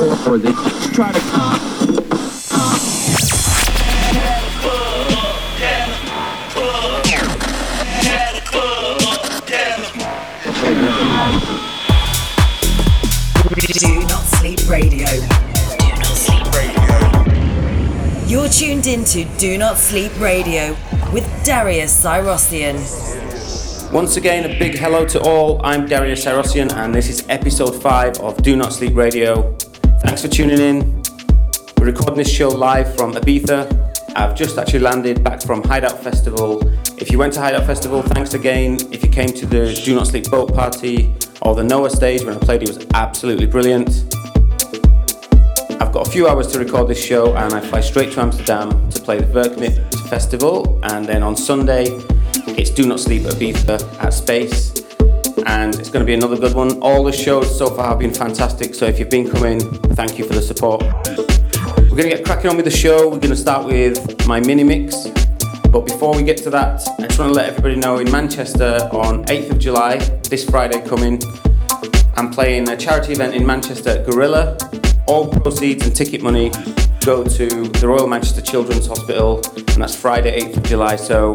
or they try to. Do not sleep radio. Do not sleep radio. You're tuned into Do Not Sleep Radio with Darius Syrossian. Once again, a big hello to all. I'm Darius Syrossian, and this is episode 5 of Do Not Sleep Radio. Thanks for tuning in. We're recording this show live from Ibiza. I've just actually landed back from Hideout Festival. If you went to Hideout Festival, thanks again. If you came to the Do Not Sleep boat party or the Noah stage when I played, it was absolutely brilliant. I've got a few hours to record this show, and I fly straight to Amsterdam to play the Verknipt Festival. And then on Sunday, it's Do Not Sleep Ibiza at Space. And it's going to be another good one. All the shows so far have been fantastic, so if you've been coming, thank you for the support. We're going to get cracking on with the show. We're going to start with my mini mix. But before we get to that, I just want to let everybody know in Manchester on 8th of July, this Friday coming, I'm playing a charity event in Manchester at Gorilla. All proceeds and ticket money go to the Royal Manchester Children's Hospital, and that's Friday, 8th of July. So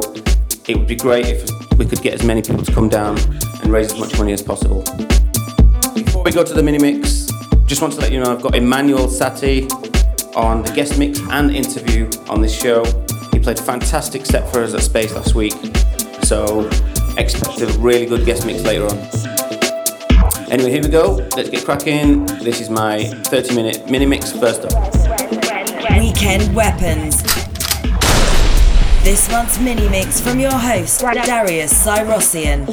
it would be great if we could get as many people to come down and raise as much money as possible. Before we go to the mini mix, just want to let you know I've got Emanuel Satie on the guest mix and interview on this show. He played a fantastic set for us at Space last week, so expect a really good guest mix later on. Anyway, here we go. Let's get cracking. This is my 30 minute mini mix first up. Weekend Weapons. This month's mini mix from your host, Darius Syrossian.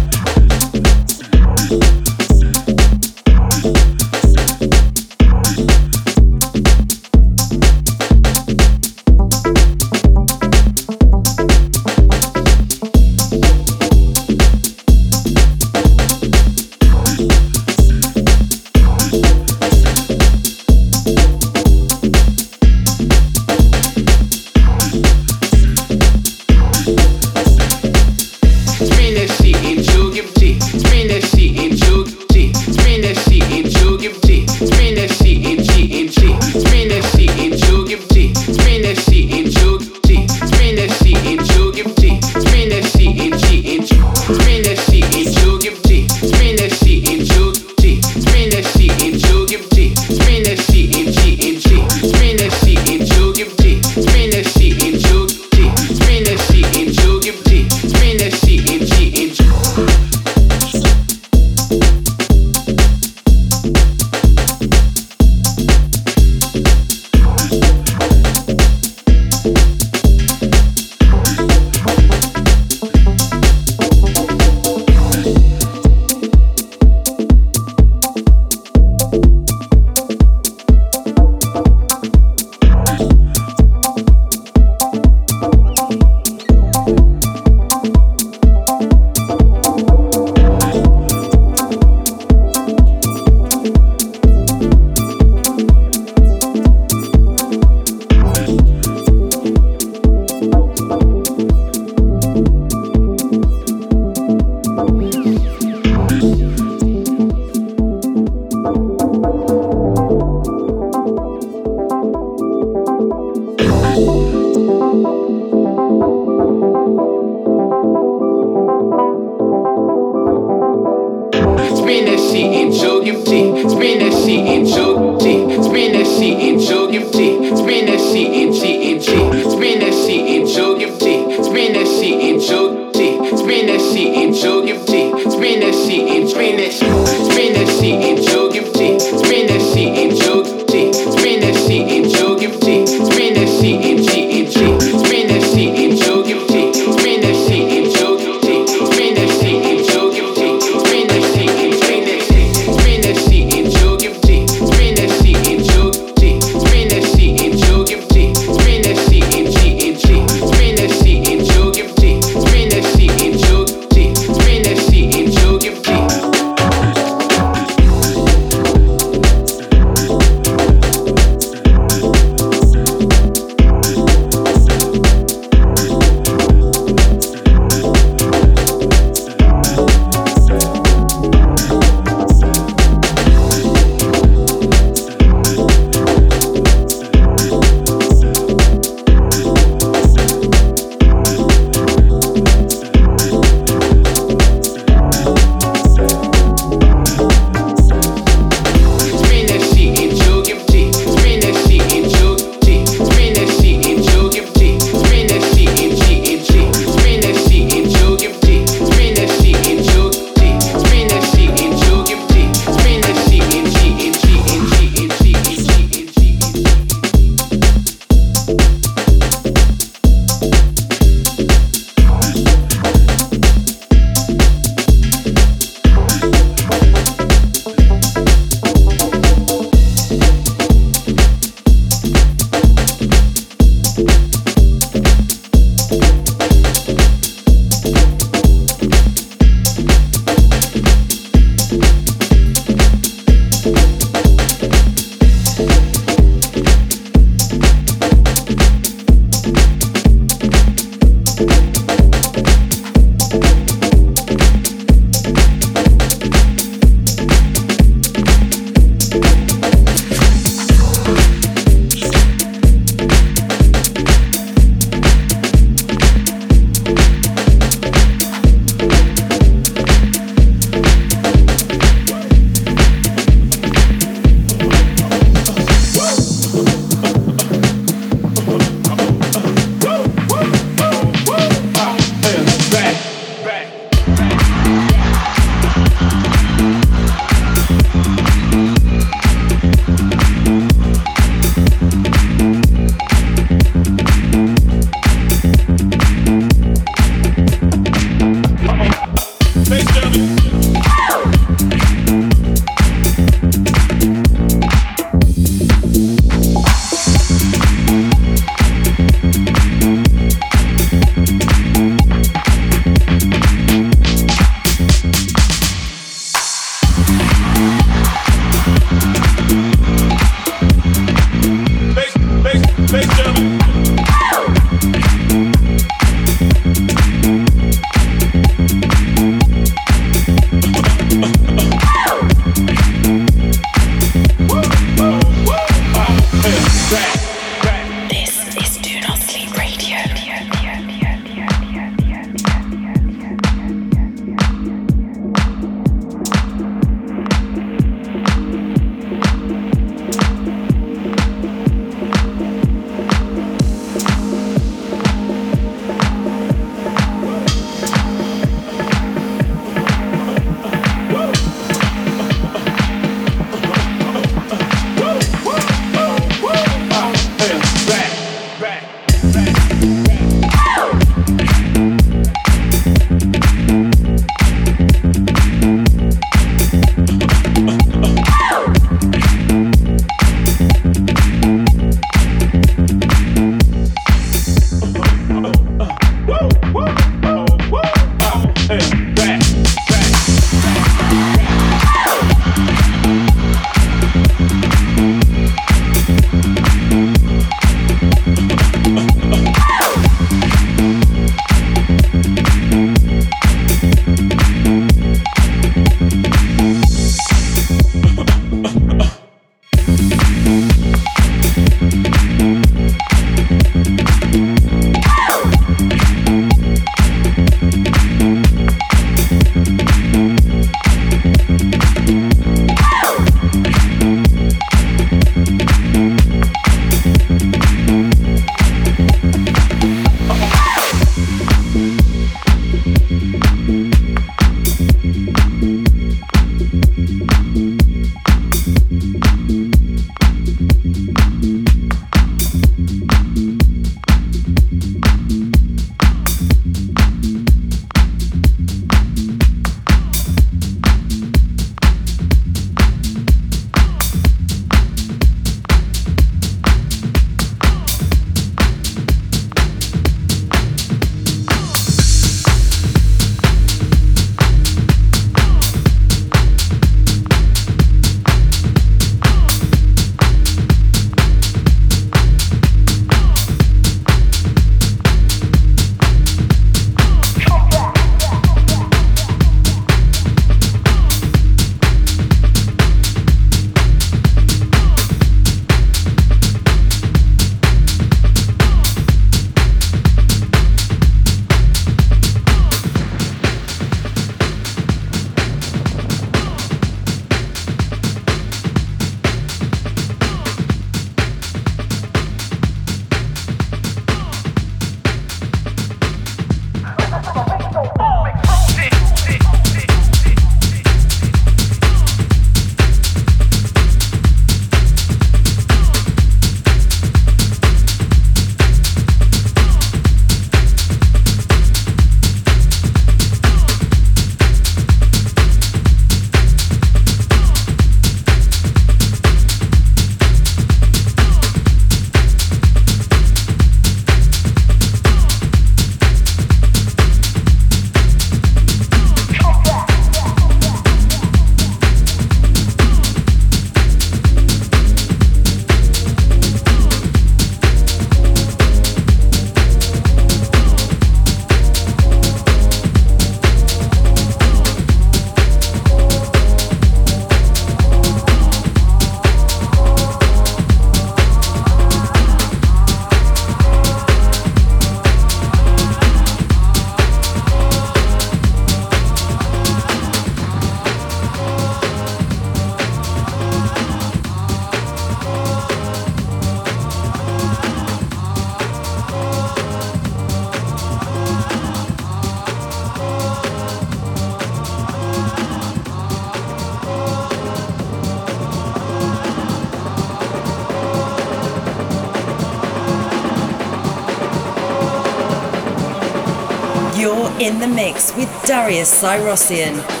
In the mix with Darius Syrossian.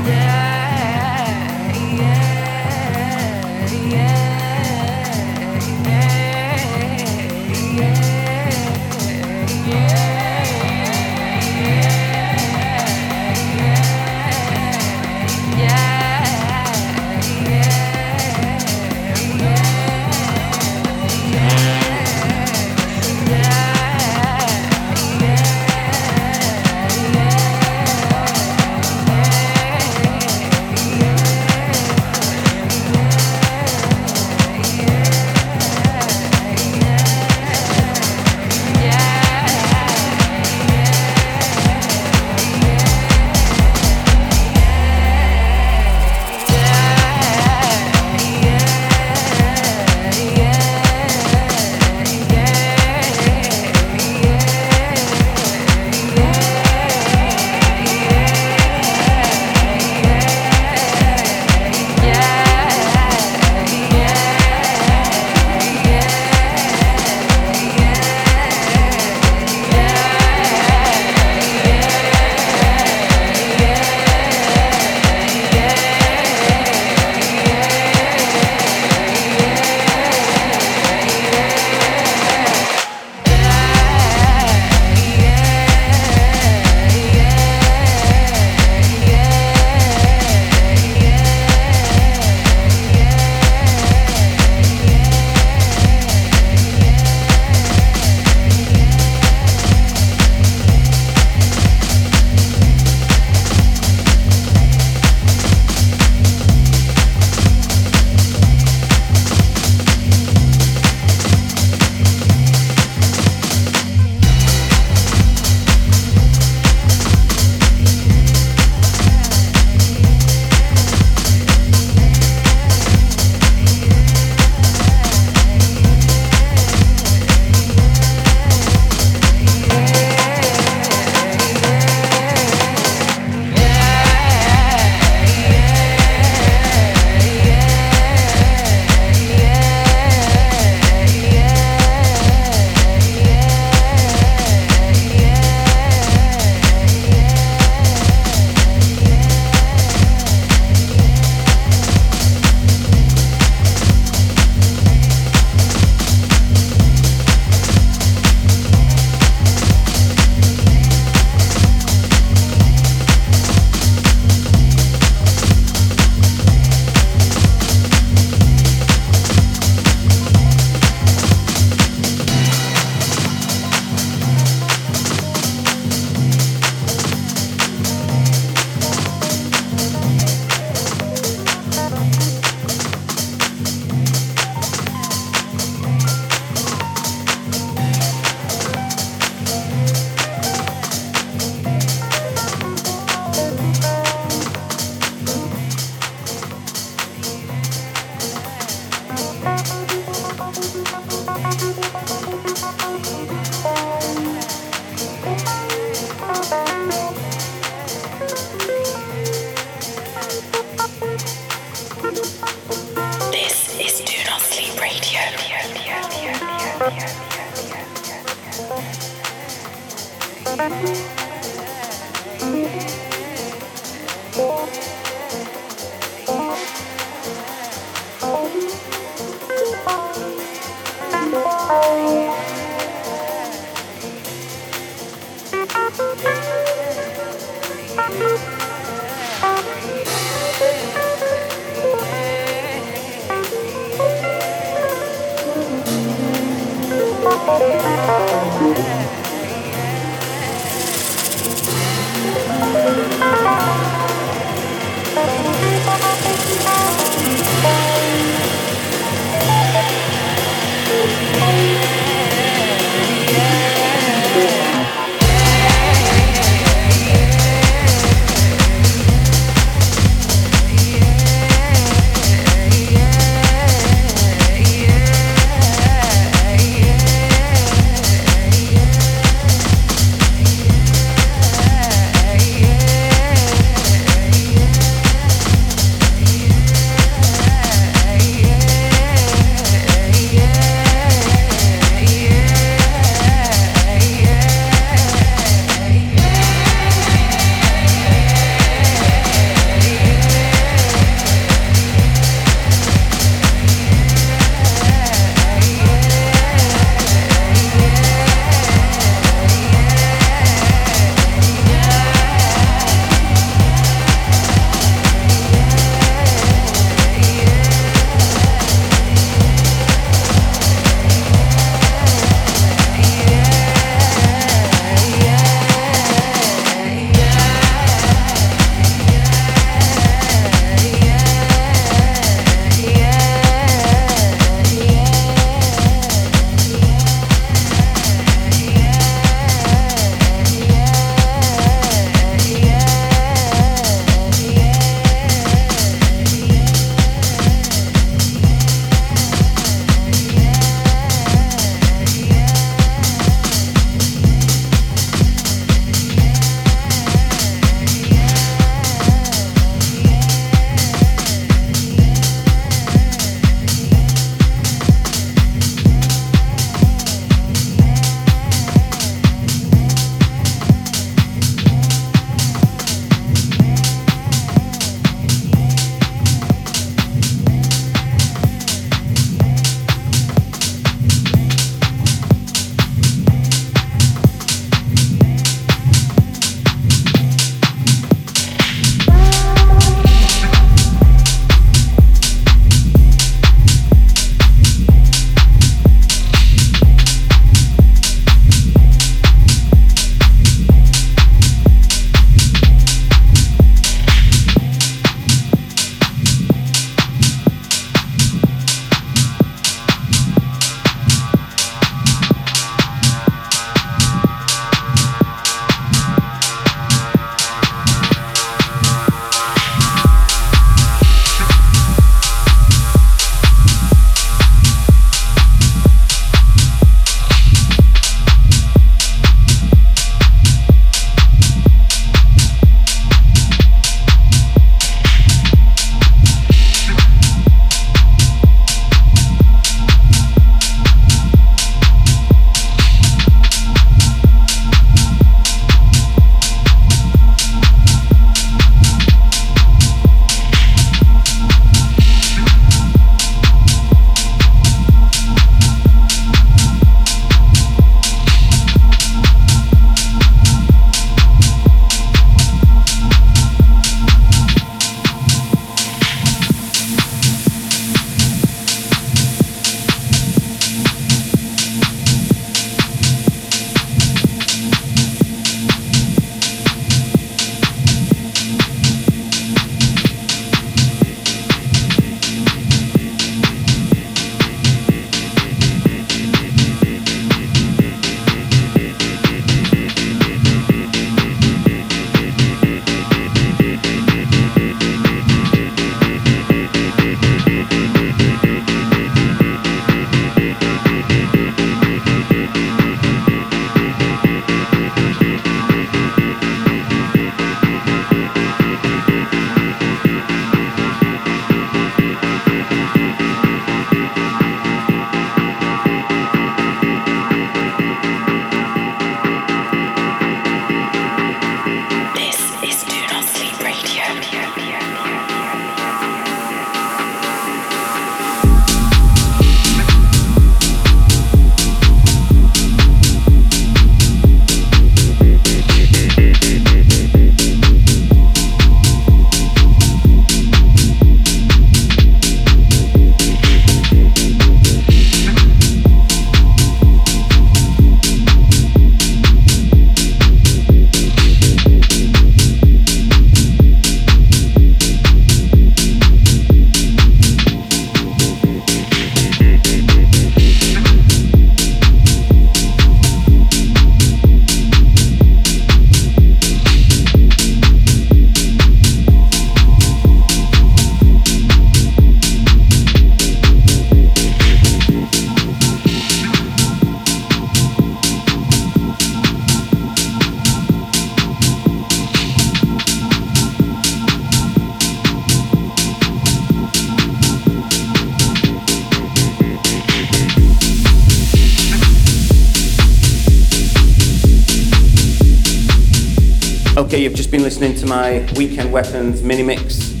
My Weekend Weapons mini mix.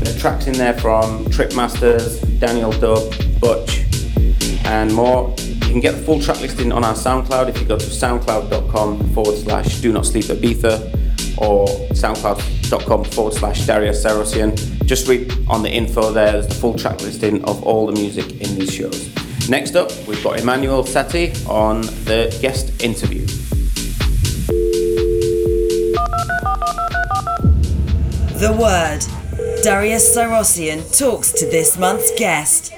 Are tracks in there from Tripmastaz, Daniel Dubb, Butch, and more. You can get the full track listing on our SoundCloud if you go to soundcloud.com forward slash do not sleep at Ibiza or soundcloud.com forward slash Darius Syrossian. Just read on the info there, there's the full track listing of all the music in these shows. Next up, we've got Emanuel Satie on the guest interview. The Word. Darius Syrossian talks to this month's guest.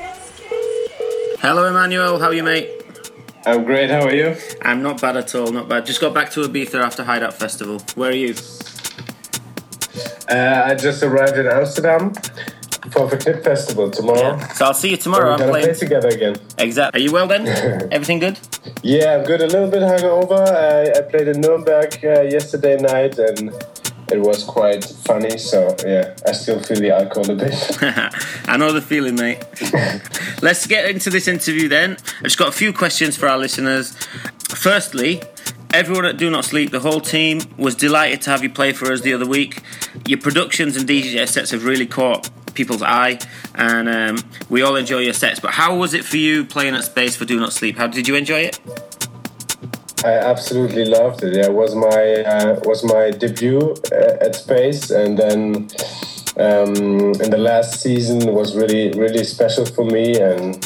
Hello, Emanuel. How are you, mate? I'm great. How are you? I'm not bad at all. Not bad. Just got back to Ibiza after Hideout Festival. Where are you? Uh, I just arrived in Amsterdam for the Knip Festival tomorrow. Yeah. So I'll see you tomorrow. We're I'm gonna playing. play together again. Exactly. Are you well then? Everything good? Yeah, I'm good. A little bit hungover. I, I played in Nuremberg uh, yesterday night and it was quite funny. So yeah, I still feel the alcohol a bit. I know the feeling, mate. Let's get into this interview then. I've just got a few questions for our listeners. Firstly, everyone at Do Not Sleep, the whole team, was delighted to have you play for us the other week. Your productions and DJ sets have really caught people's eye, and um, we all enjoy your sets. But how was it for you playing at Space for Do Not Sleep? How did you enjoy it? I absolutely loved it. Yeah, it was my uh, was my debut uh, at Space, and then um, in the last season was really really special for me, and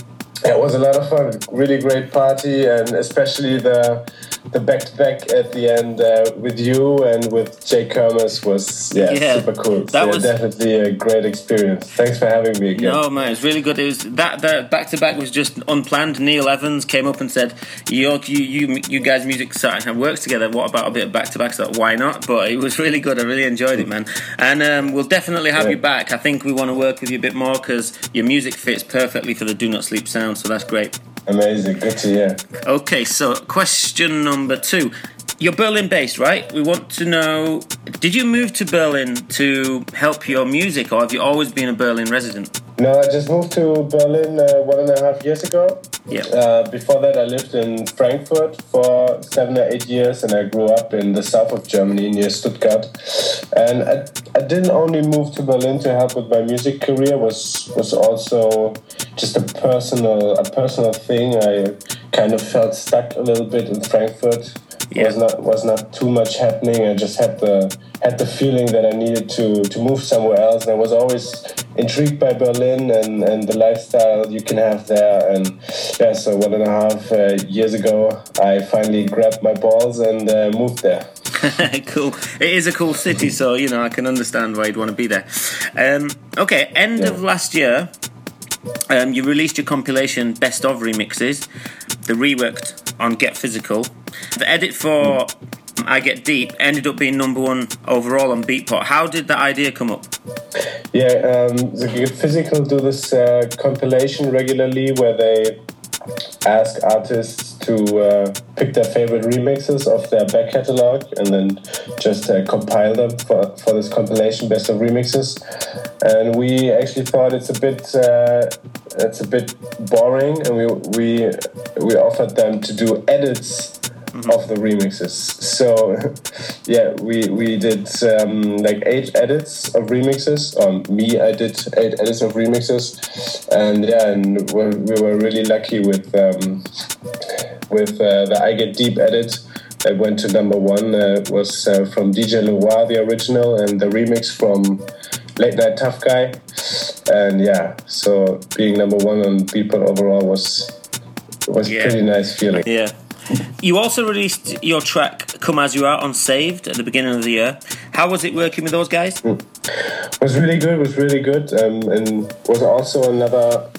it was a lot of fun. Really great party, and especially the the back to back at the end uh, with you and with Jay Kermes was yeah, Yeah, super cool. that So, yeah, was- definitely a great experience. Thanks for having me again. No, man, it's really good. It was that that back to back was just unplanned. Neil Evans came up and said, "You, you, you, you guys' music and works together. What about a bit of back to back? So why not?" But it was really good. I really enjoyed it, man. And um, we'll definitely have Yeah. you back. I think we want to work with you a bit more because your music fits perfectly for the Do Not Sleep sound. So that's great. Amazing, good to hear. Okay, so question number two. You're Berlin based, right? We want to know did you move to Berlin to help your music or have you always been a Berlin resident? No, I just moved to Berlin uh, one and a half years ago. Yeah. Uh, before that, I lived in Frankfurt for seven or eight years, and I grew up in the south of Germany near Stuttgart. And I, I didn't only move to Berlin to help with my music career; was was also just a personal a personal thing. I kind of felt stuck a little bit in Frankfurt. Yeah. Was not was not too much happening. I just had the had the feeling that I needed to to move somewhere else. And I was always intrigued by Berlin and, and the lifestyle you can have there. And yeah, so one and a half uh, years ago, I finally grabbed my balls and uh, moved there. cool. It is a cool city, so you know I can understand why you'd want to be there. Um, okay, end Yeah. of last year, um, you released your compilation Best of Remixes, the reworked on Get Physical. The edit for I Get Deep ended up being number one overall on Beatport. How did that idea come up? Yeah, um, the Get Physical do this uh, compilation regularly where they ask artists to uh, pick their favorite remixes of their back catalog and then just uh, compile them for, for this compilation best of remixes. And we actually thought it's a bit uh, it's a bit boring and we we we offered them to do edits of the remixes. So, yeah, we we did um, like eight edits of remixes. Um, me, I did eight edits of remixes, and yeah, and we we were really lucky with um, with uh, the I Get Deep edit. That went to number one. Uh, was uh, from DJ Le Roi, the original, and the remix from Late Nite Tuff Guy. And yeah, so being number one on Beatport overall was was Yeah. pretty nice feeling. Yeah. You also released your track Come As You Are on Saved at the beginning of the year. How was it working with those guys? It was really good It was really good um, and was also another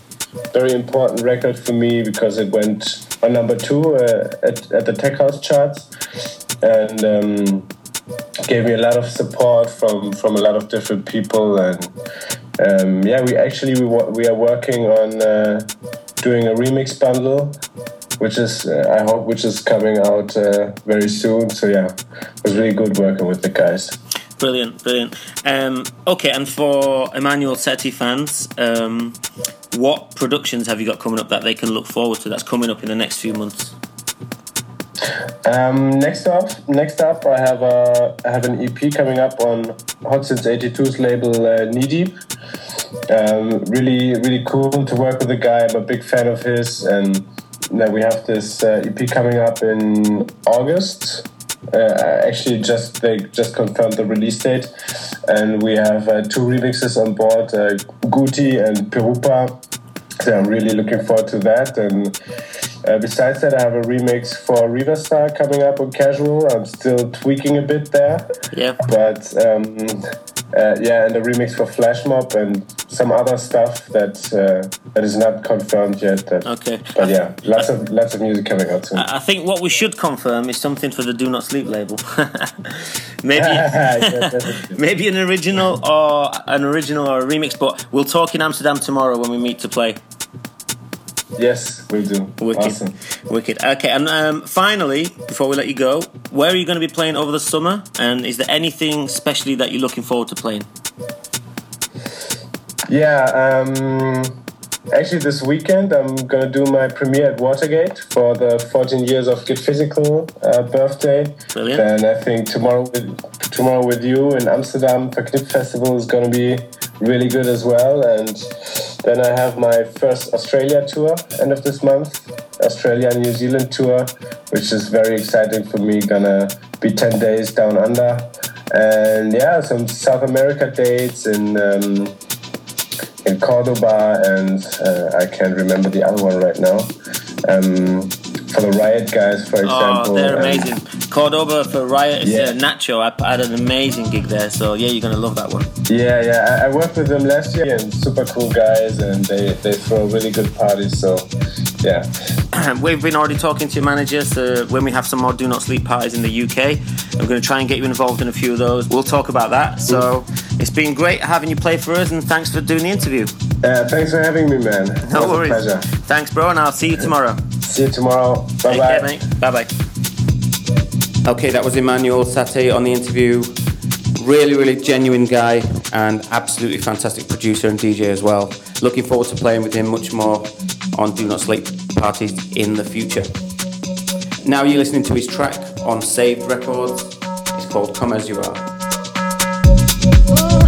very important record for me because it went on number two uh, at, at the tech house charts and um, gave me a lot of support from from a lot of different people and um, yeah we actually we, we are working on uh, doing a remix bundle which is uh, I hope which is coming out uh, very soon so yeah it was really good working with the guys Brilliant, brilliant. Um, okay, and for Emanuel Satie fans, um, what productions have you got coming up that they can look forward to? That's coming up in the next few months. Um, next up, next up, I have a I have an EP coming up on Hot Since 82's label uh, Knee Deep. Um, really, really cool to work with the guy. I'm a big fan of his, and now we have this uh, EP coming up in August. Uh, actually, just they just confirmed the release date, and we have uh, two remixes on board: uh, Guti and Pirupa. So I'm really looking forward to that. And uh, besides that, I have a remix for Riva Starr coming up on Casual. I'm still tweaking a bit there. Yeah. But um, uh, yeah, and a remix for Flashmob and some other stuff that uh, that is not confirmed yet. That, Okay. But yeah, lots of lots of music coming out soon. I I think what we should confirm is something for the Do Not Sleep label. maybe, maybe an original or an original or a remix. But we'll talk in Amsterdam tomorrow when we meet to play. Yes, we do. Wicked, Awesome. wicked. Okay, and um, finally, before we let you go, where are you going to be playing over the summer? And is there anything specially that you're looking forward to playing? Yeah, um, actually, this weekend I'm gonna do my premiere at Watergate for the 14 years of Get Physical uh, birthday. Brilliant. And I think tomorrow with tomorrow with you in Amsterdam, Verknipt Festival is gonna be really good as well. And then I have my first Australia tour end of this month, Australia New Zealand tour, which is very exciting for me. Gonna be 10 days down under. And yeah, some South America dates in um, in Cordoba, and uh, I can't remember the other one right now. Um, for the Riot guys, for example. Oh, they're amazing. Cordoba for Riot is Yeah. uh, Nacho. I I had an amazing gig there, so yeah, you're gonna love that one. Yeah, yeah. I, I worked with them last year, and super cool guys, and they, they throw really good parties. So, yeah. We've been already talking to your managers So when we have some more Do Not Sleep parties in the UK. I'm going to try and get you involved in a few of those. We'll talk about that. So it's been great having you play for us, and thanks for doing the interview. Uh, thanks for having me, man. No worries. pleasure. Thanks, bro, and I'll see you tomorrow. See you tomorrow. Bye bye. mate. Bye bye. Okay, that was Emanuel Satie on the interview. Really, really genuine guy and absolutely fantastic producer and DJ as well. Looking forward to playing with him much more on Do Not Sleep parties in the future. Now you're listening to his track on Saved Records. It's called Come As You Are. Oh.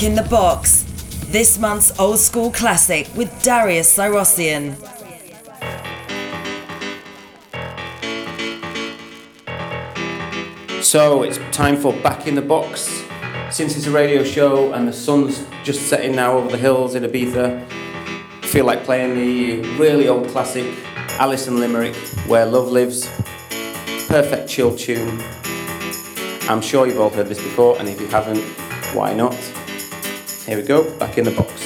Back in the Box, this month's old school classic with Darius Syrossian. So it's time for Back in the Box. Since it's a radio show and the sun's just setting now over the hills in Ibiza, I feel like playing the really old classic Alison Limerick, Where Love Lives. Perfect chill tune. I'm sure you've all heard this before, and if you haven't, why not? Here we go, Back in the Box.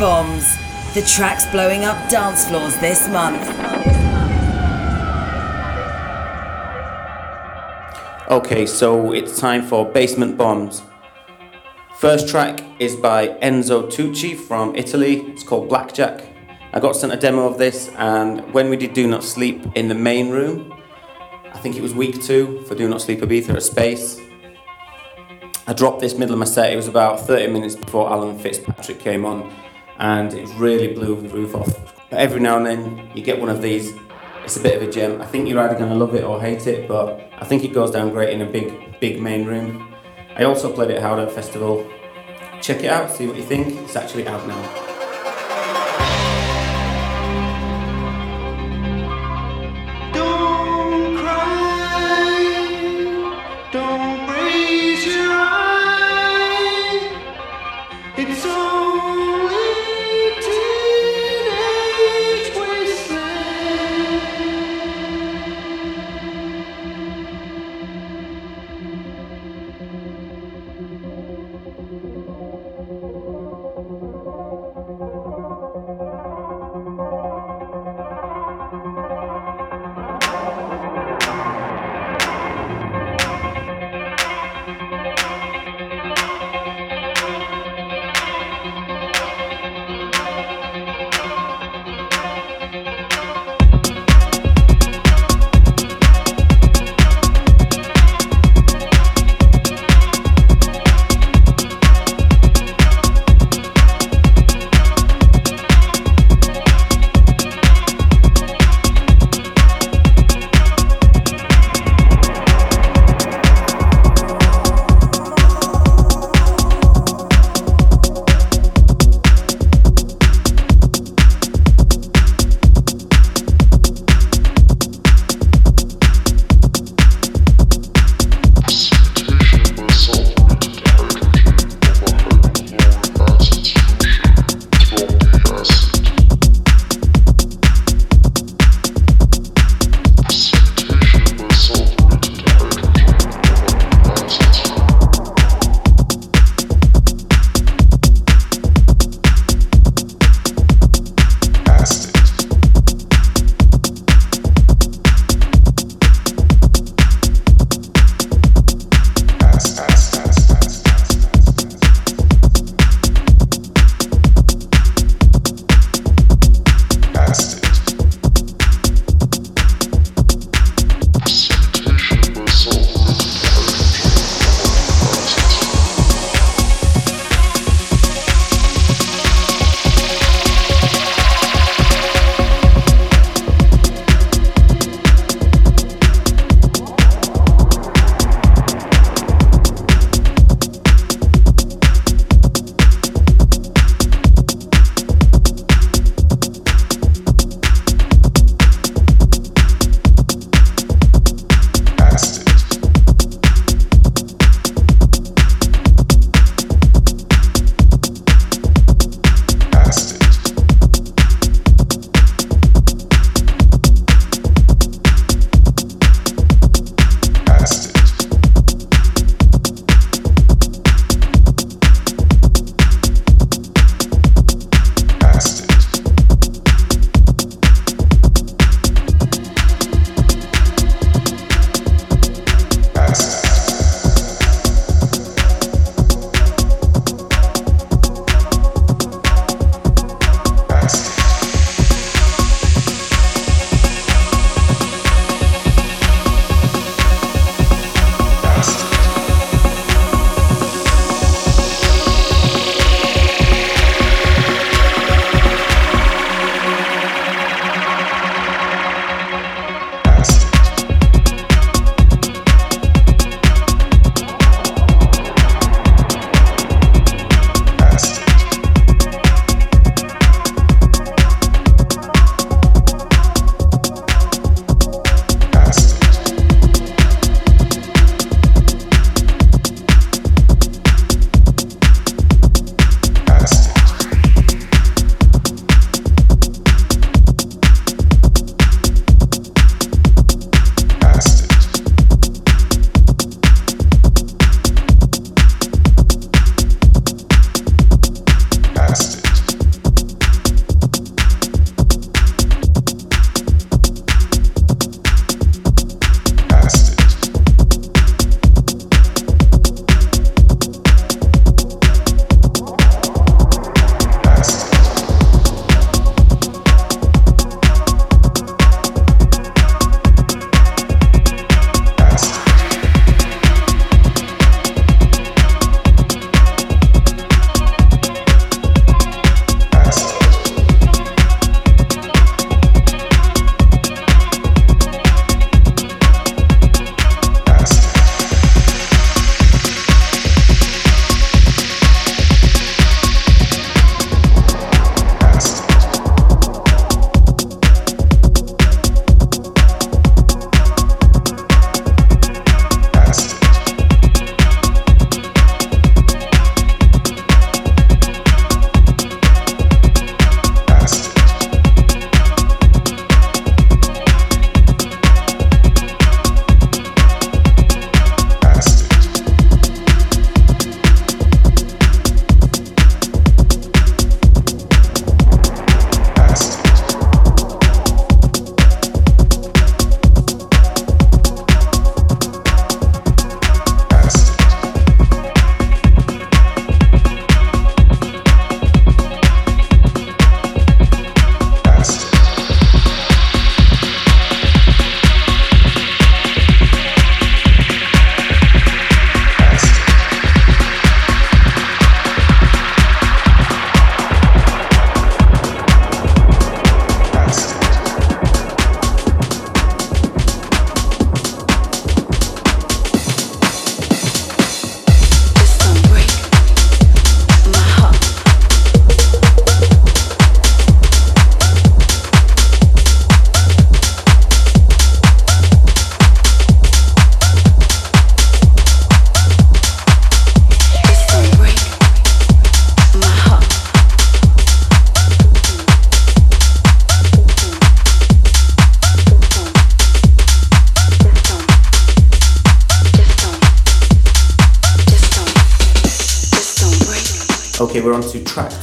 Bombs, the tracks blowing up dance floors this month. Okay, so it's time for Basement Bombs. First track is by Enzo Tucci from Italy. It's called Blackjack. I got sent a demo of this, and when we did Do Not Sleep in the main room, I think it was week two for Do Not Sleep Ibiza at Space. I dropped this middle of my set. It was about 30 minutes before Alan Fitzpatrick came on, and it really blew the roof off. But every now and then, you get one of these. It's a bit of a gem. I think you're either going to love it or hate it, but I think it goes down great in a big, big main room. I also played it at Howden Festival. Check it out, see what you think. It's actually out now.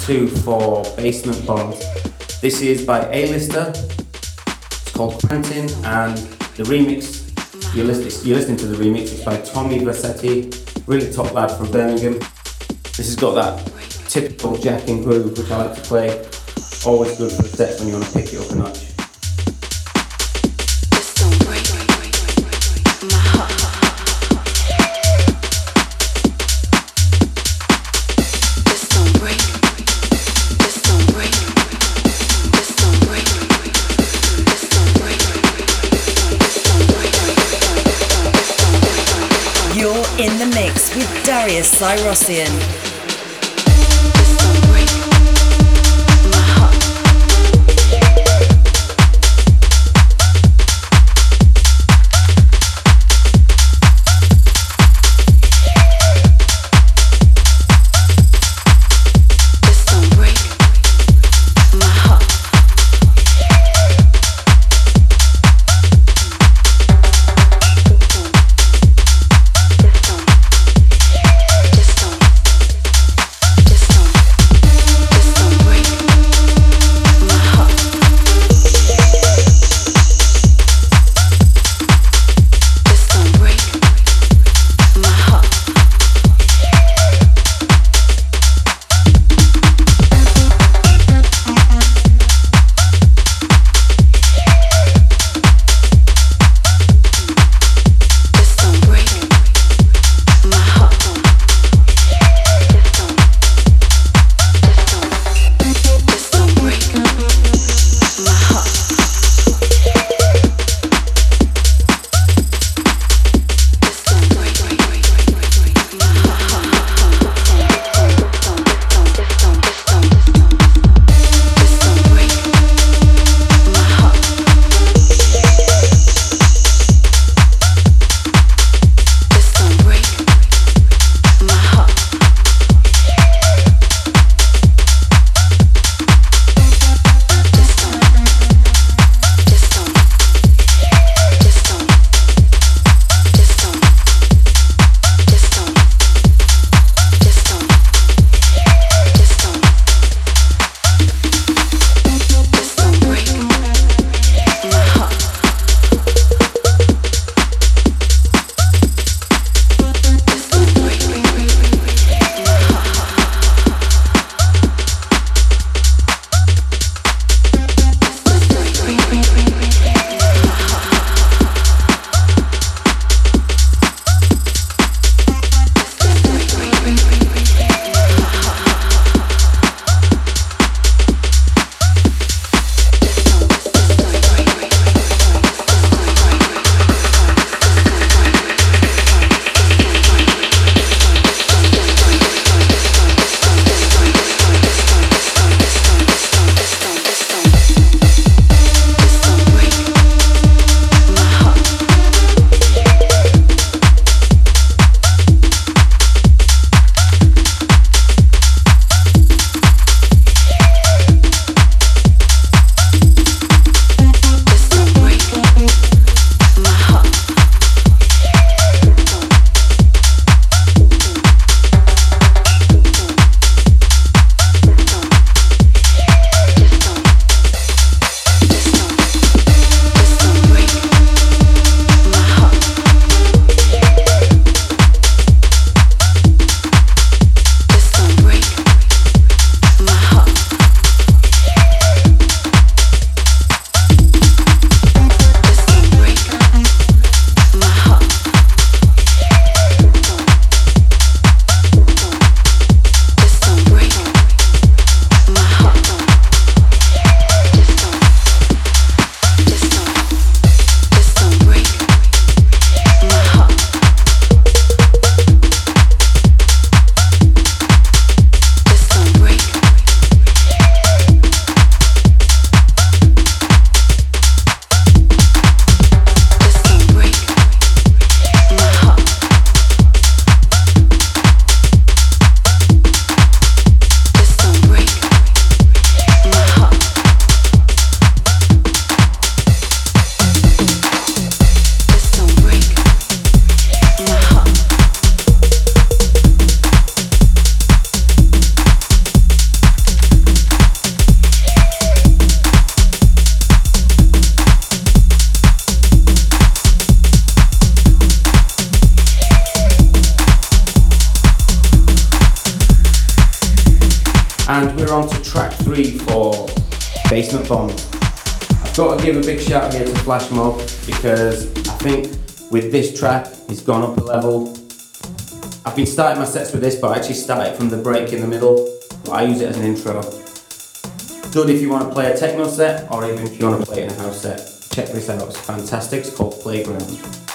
Two for Basement Bombs. This is by A-Lister. It's called Quentin, and the remix, you're listening, you're listening to the remix, it's by Tommy Vercetti, really top lad from Birmingham. This has got that typical jack and groove, which I like to play. Always good for the set when you want to pick it up a notch. Darius big shout here to Flashmob because I think with this track, it's gone up a level. I've been starting my sets with this, but I actually start it from the break in the middle. But I use it as an intro. Good if you want to play a techno set or even if you want to play it in a house set. Check this out, it's fantastic. It's called Playground.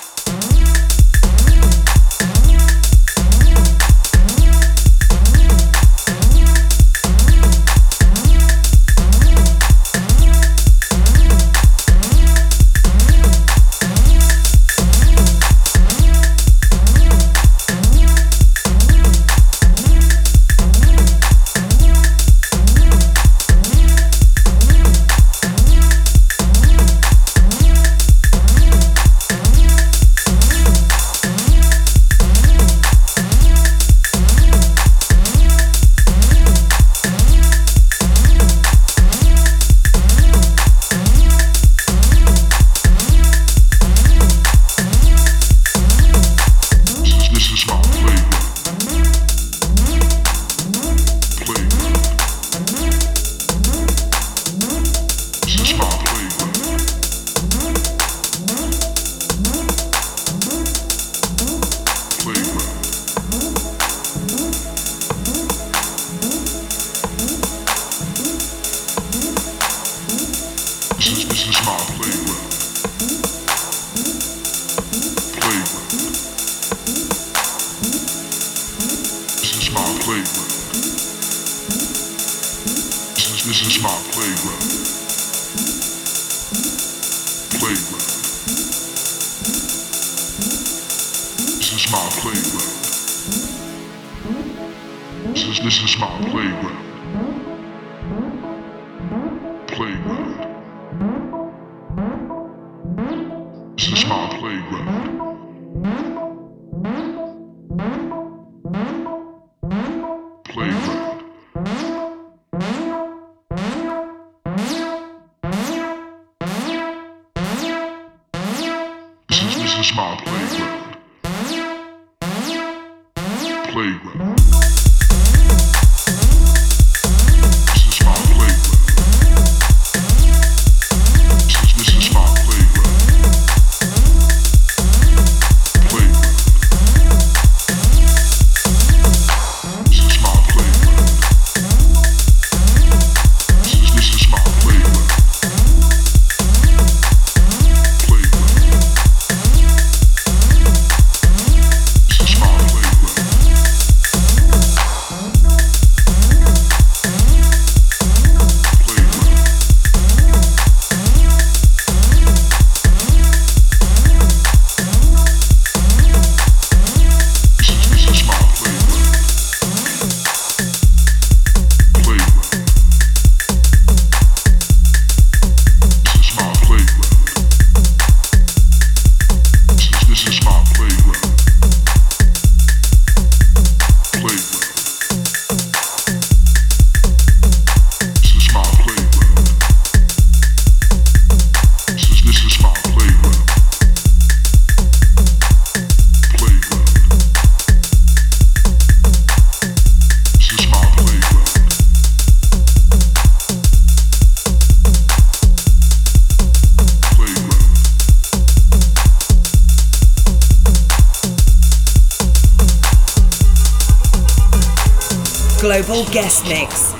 Global Guest Mix.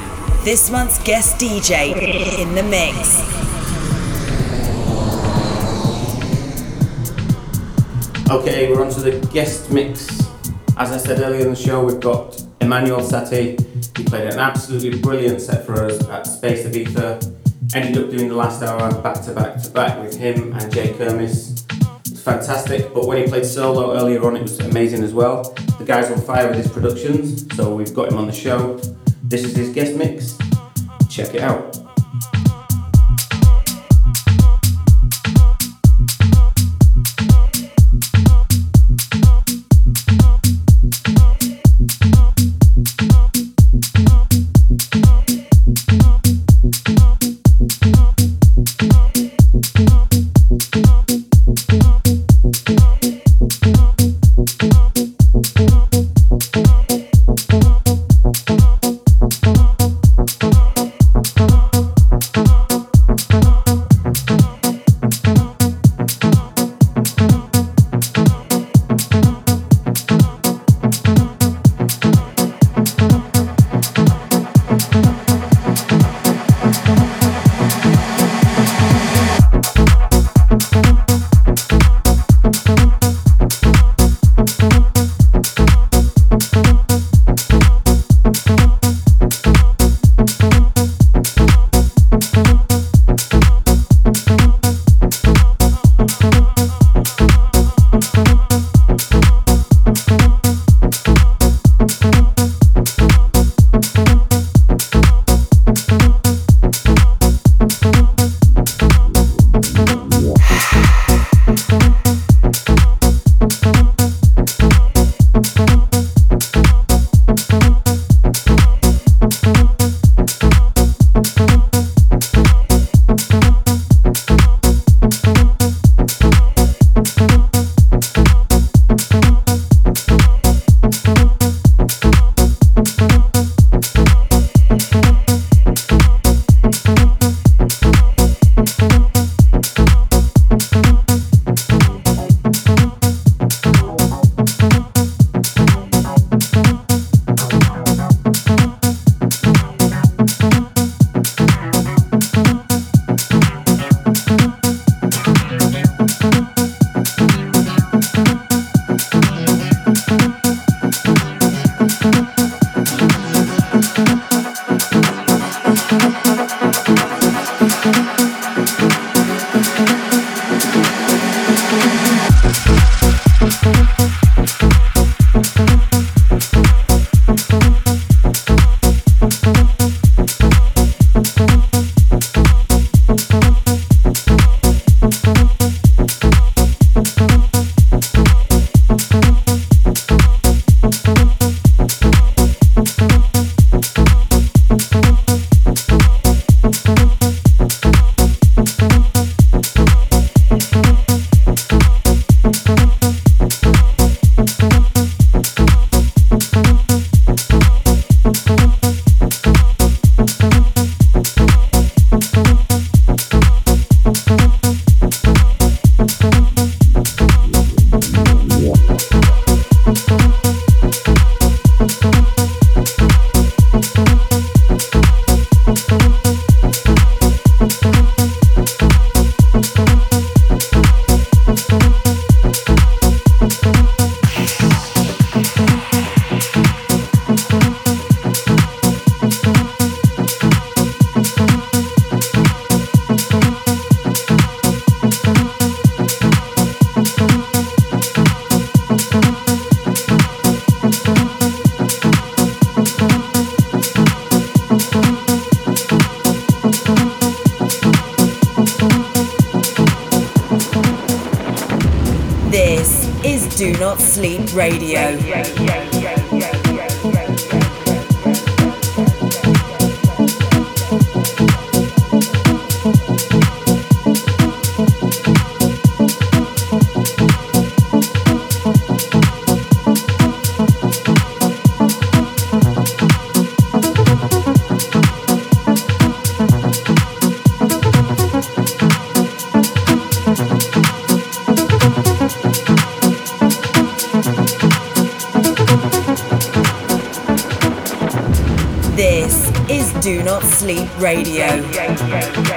This month's guest DJ in the mix. Okay, we're on to the guest mix. As I said earlier in the show, we've got Emanuel Satie. He played an absolutely brilliant set for us at Space Ibiza. Ended up doing the last hour back to back to back with him and Jay Kermis. It's fantastic, but when he played solo earlier on, it was amazing as well. The guy's on fire with his productions, so we've got him on the show. This is his guest mix. Check it out. Radio. Not Sleep Radio.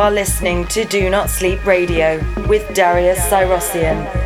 Are listening to Do Not Sleep Radio with Darius Syrossian.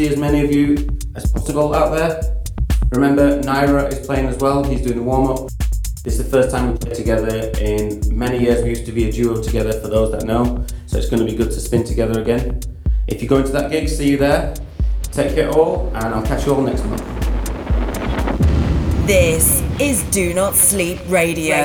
See as many of you as possible out there. Remember, Naira is playing as well, he's doing the warm up. This is the first time we played together in many years. We used to be a duo together for those that know, so it's going to be good to spin together again. If you're going to that gig, see you there. Take care all, and I'll catch you all next month. This is Do Not Sleep Radio.